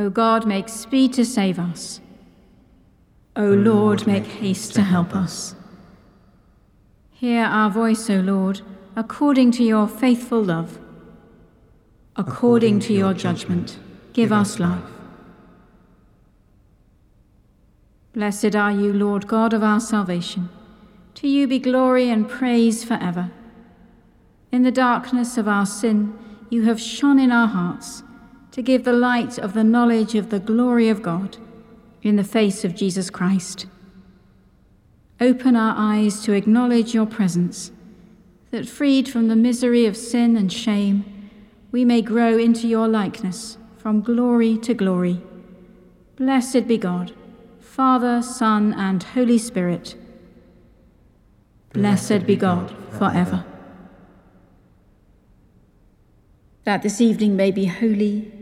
O God, make speed to save us. O Lord, make haste to help us. Hear our voice, O Lord, according to your faithful love. According to your judgment, give us life. Blessed are you, Lord God of our salvation. To you be glory and praise forever. In the darkness of our sin, you have shone in our hearts to give the light of the knowledge of the glory of God in the face of Jesus Christ. Open our eyes to acknowledge your presence, that freed from the misery of sin and shame, we may grow into your likeness from glory to glory. Blessed be God, Father, Son, and Holy Spirit. Blessed be God forever. That this evening may be holy,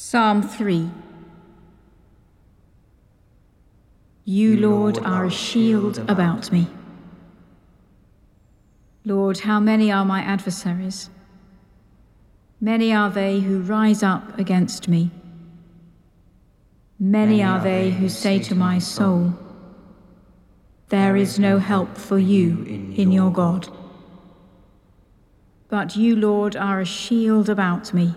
Psalm 3 You, Lord, are a shield about me. Lord, how many are my adversaries? Many are they who rise up against me. Many are they who say to my soul, There is no help for you in your God. But you, Lord, are a shield about me.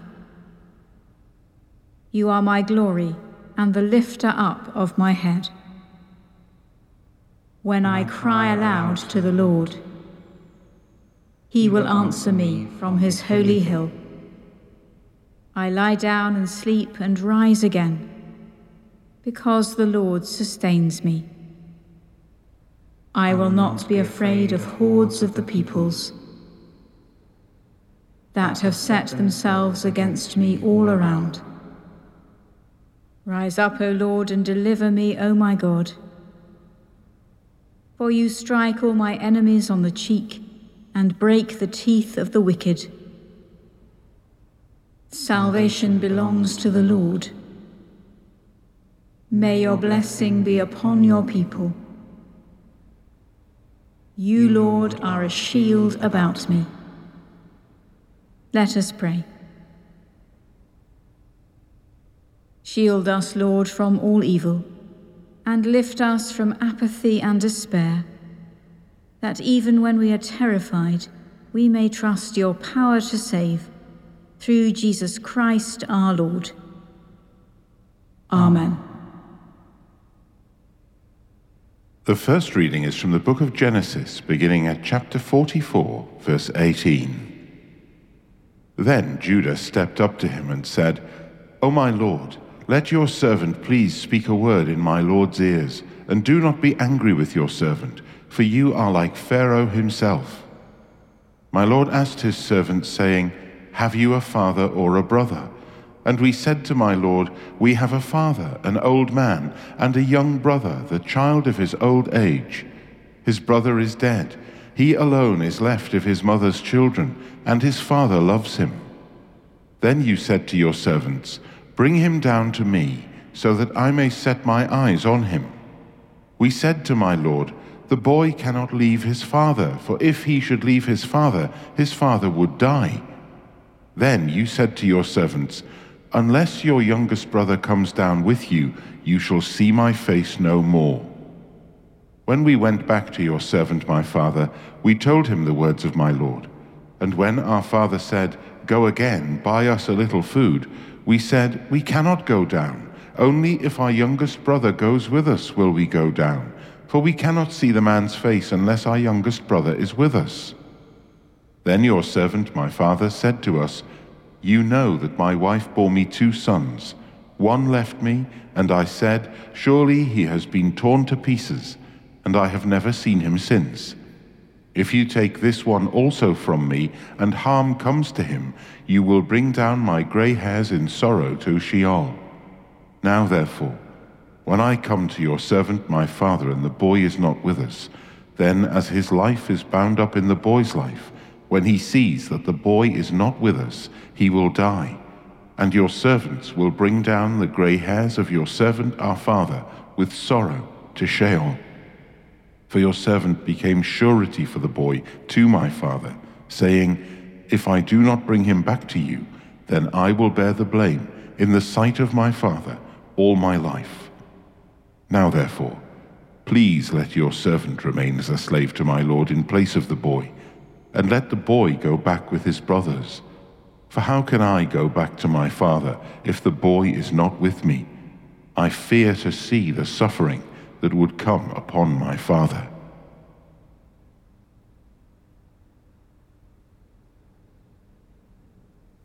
You are my glory and the lifter up of my head. When I cry aloud to the Lord, he will answer me from his holy hill. I lie down and sleep and rise again, because the Lord sustains me. I will not be afraid of hordes of the peoples that have set themselves against me all around. Rise up, O Lord, and deliver me, O my God. For you strike all my enemies on the cheek and break the teeth of the wicked. Salvation belongs to the Lord. May your blessing be upon your people. You, Lord, are a shield about me. Let us pray. Shield us, Lord, from all evil, and lift us from apathy and despair, that even when we are terrified, we may trust your power to save, through Jesus Christ our Lord. Amen. The first reading is from the book of Genesis, beginning at chapter 44, verse 18. Then Judah stepped up to him and said, O my Lord, let your servant please speak a word in my Lord's ears, and do not be angry with your servant, for you are like Pharaoh himself. My Lord asked his servant, saying, Have you a father or a brother? And we said to my Lord, We have a father, an old man, and a young brother, the child of his old age. His brother is dead. He alone is left of his mother's children, and his father loves him. Then you said to your servants, Bring him down to me, so that I may set my eyes on him. We said to my Lord, The boy cannot leave his father, for if he should leave his father, his father would die. Then you said to your servants, Unless your youngest brother comes down with you, you shall see my face no more. When we went back to your servant my father, we told him the words of my Lord. And when our father said, Go again, buy us a little food, we said, We cannot go down. Only if our youngest brother goes with us will we go down, for we cannot see the man's face unless our youngest brother is with us. Then your servant, my father, said to us, You know that my wife bore me two sons. One left me, and I said, Surely he has been torn to pieces, and I have never seen him since. If you take this one also from me, and harm comes to him, you will bring down my grey hairs in sorrow to Sheol. Now, therefore, when I come to your servant my father, and the boy is not with us, then as his life is bound up in the boy's life, when he sees that the boy is not with us, he will die. And your servants will bring down the grey hairs of your servant our father with sorrow to Sheol. For your servant became surety for the boy to my father, saying, If I do not bring him back to you, then I will bear the blame in the sight of my father all my life. Now, therefore, please let your servant remain as a slave to my lord in place of the boy, and let the boy go back with his brothers. For how can I go back to my father if the boy is not with me? I fear to see the suffering that would come upon my father.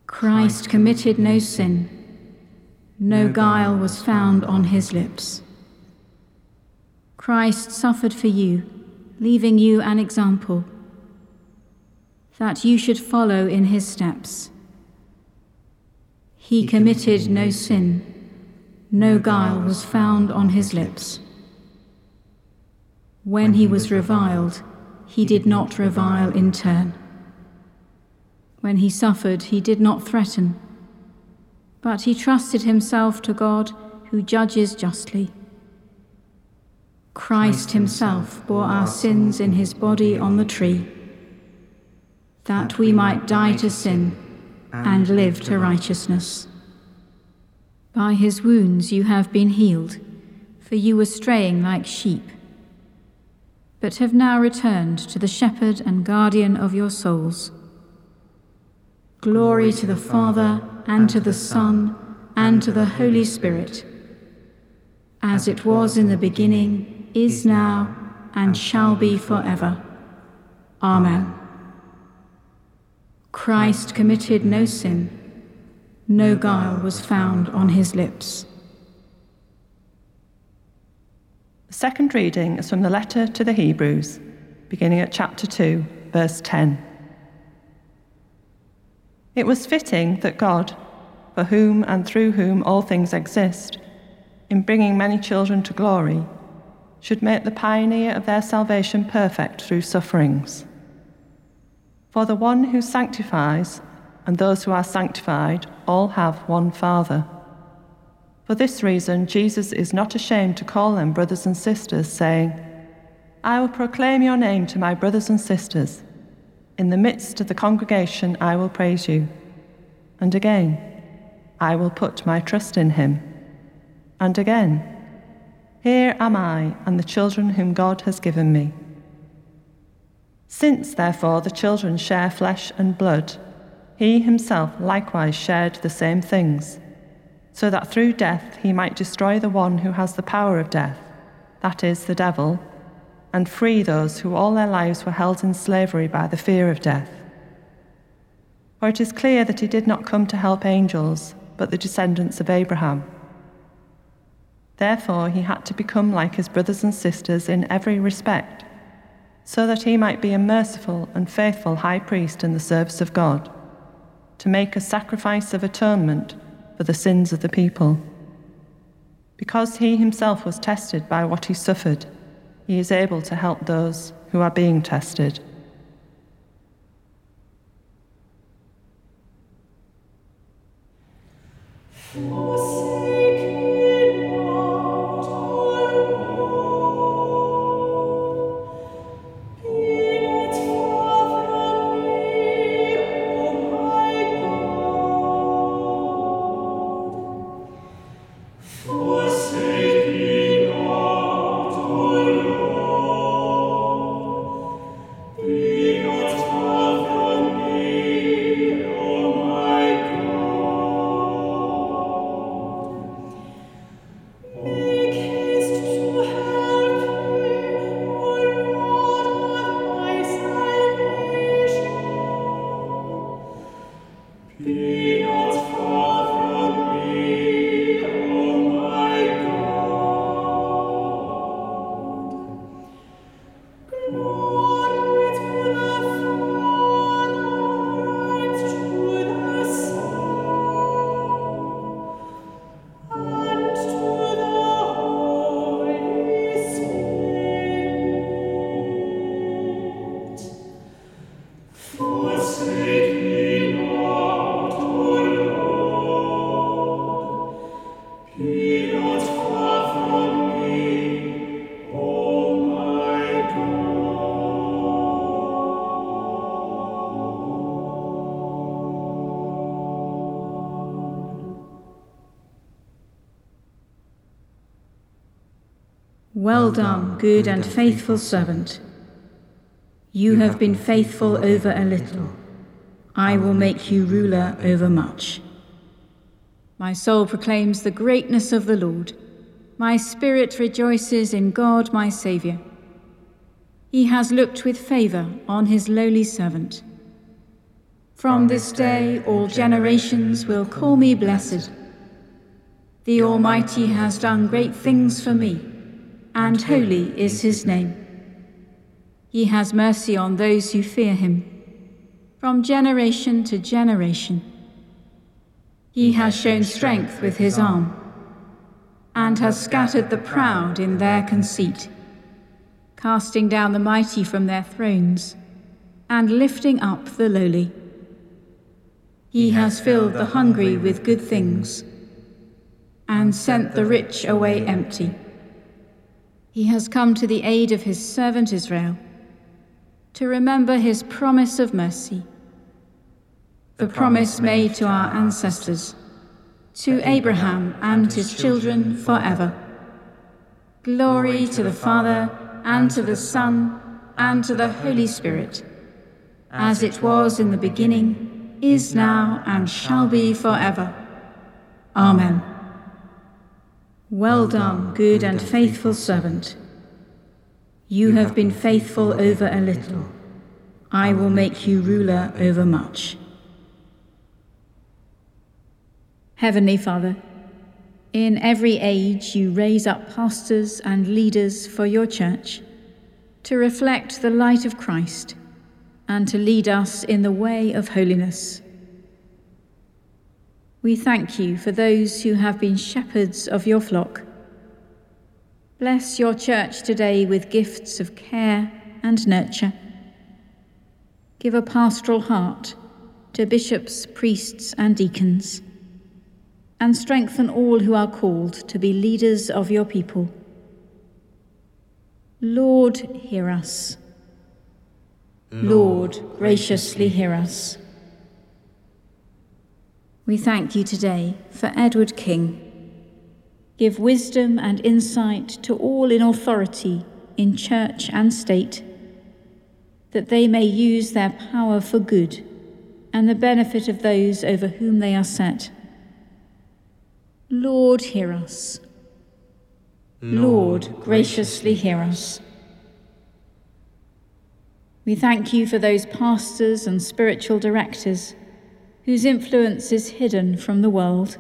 Christ committed no sin, no guile was found on his lips. Christ suffered for you, leaving you an example, that you should follow in his steps. He committed no sin, no guile was found on his lips. When he was reviled, he did not revile in turn. When he suffered, he did not threaten, but he trusted himself to God who judges justly. Christ himself bore our sins in his body on the tree, that we might die to sin and live to righteousness. By his wounds you have been healed, for you were straying like sheep, but have now returned to the shepherd and guardian of your souls. Glory to the Father, and to the Son, and to the Holy Spirit, as it was in the beginning is now, and shall be forever. Amen. Christ committed no sin, no guile was found on his lips. The second reading is from the letter to the Hebrews, beginning at chapter 2, verse 10. It was fitting that God, for whom and through whom all things exist, in bringing many children to glory, should make the pioneer of their salvation perfect through sufferings. For the one who sanctifies and those who are sanctified all have one Father. For this reason, Jesus is not ashamed to call them brothers and sisters, saying, I will proclaim your name to my brothers and sisters. In the midst of the congregation, I will praise you. And again, I will put my trust in him. And again, here am I and the children whom God has given me. Since, therefore, the children share flesh and blood, he himself likewise shared the same things, so that through death he might destroy the one who has the power of death, that is, the devil, and free those who all their lives were held in slavery by the fear of death. For it is clear that he did not come to help angels, but the descendants of Abraham. Therefore, he had to become like his brothers and sisters in every respect, so that he might be a merciful and faithful high priest in the service of God, to make a sacrifice of atonement for the sins of the people. Because he himself was tested by what he suffered, he is able to help those who are being tested. Well done, good and faithful servant. You have been faithful over a little. I will make you ruler over much. My soul proclaims the greatness of the Lord. My spirit rejoices in God my Saviour. He has looked with favour on his lowly servant. From this day all generations will call me blessed. The Almighty has done great things for me, and holy is his name. He has mercy on those who fear him, from generation to generation. He has shown strength with his arm, and has scattered the proud in their conceit, casting down the mighty from their thrones, and lifting up the lowly. He has filled the hungry with good things and sent the rich away empty. He has come to the aid of his servant Israel to remember his promise of mercy, the promise made to our ancestors, to Abraham and his children forever. Glory to the Father, and to the Son, and to the Holy Spirit, as it was in the beginning is now, and shall be forever. Amen. Well done, good and faithful servant. You have been faithful over a little. I will make you ruler over much. Heavenly Father, in every age you raise up pastors and leaders for your church to reflect the light of Christ and to lead us in the way of holiness. We thank you for those who have been shepherds of your flock. Bless your church today with gifts of care and nurture. Give a pastoral heart to bishops, priests, and deacons, and strengthen all who are called to be leaders of your people. Lord, hear us. Lord, graciously hear us. We thank you today for Edward King. Give wisdom and insight to all in authority in church and state, that they may use their power for good and the benefit of those over whom they are set. Lord, hear us. Lord, graciously hear us. We thank you for those pastors and spiritual directors whose influence is hidden from the world.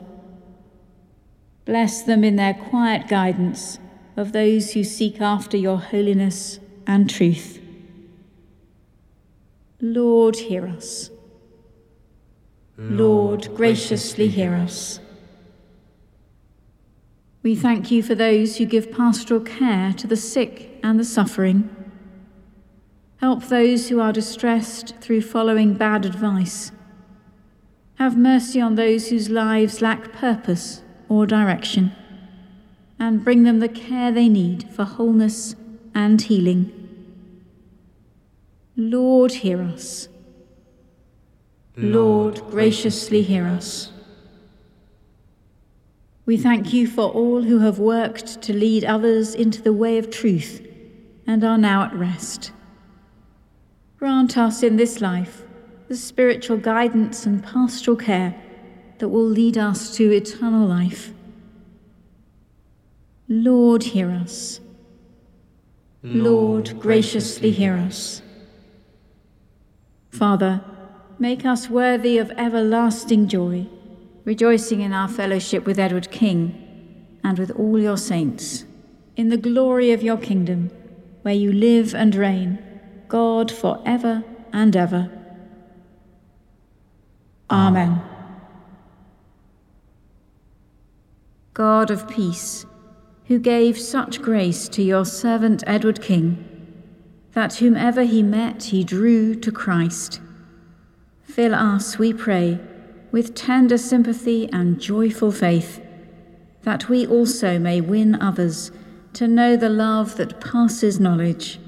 Bless them in their quiet guidance of those who seek after your holiness and truth. Lord, hear us. Lord, graciously hear us. We thank you for those who give pastoral care to the sick and the suffering Help those who are distressed through following bad advice. Have mercy on those whose lives lack purpose or direction, and bring them the care they need for wholeness and healing. Lord, hear us. Lord, graciously hear us. We thank you for all who have worked to lead others into the way of truth and are now at rest. Grant us in this life the spiritual guidance and pastoral care that will lead us to eternal life. Lord, hear us. Lord, graciously hear us. Father, make us worthy of everlasting joy, rejoicing in our fellowship with Edward King and with all your saints, in the glory of your kingdom, where you live and reign God for ever and ever. Amen. God of peace, who gave such grace to your servant Edward King, that whomever he met he drew to Christ, fill us, we pray, with tender sympathy and joyful faith, that we also may win others to know the love that passes knowledge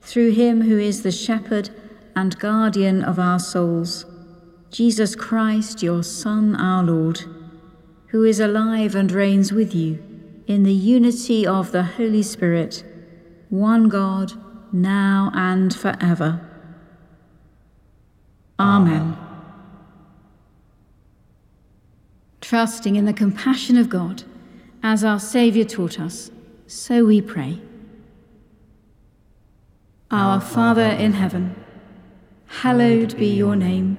through him who is the shepherd and guardian of our souls, Jesus Christ, your Son, our Lord, who is alive and reigns with you in the unity of the Holy Spirit, one God, now and forever. Amen. Trusting in the compassion of God, as our Saviour taught us, so we pray. Our Father in heaven, hallowed be your name.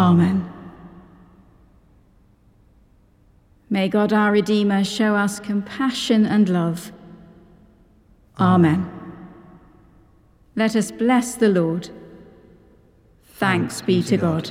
Amen. May God our Redeemer show us compassion and love. Amen. Let us bless the Lord. Thanks be to God.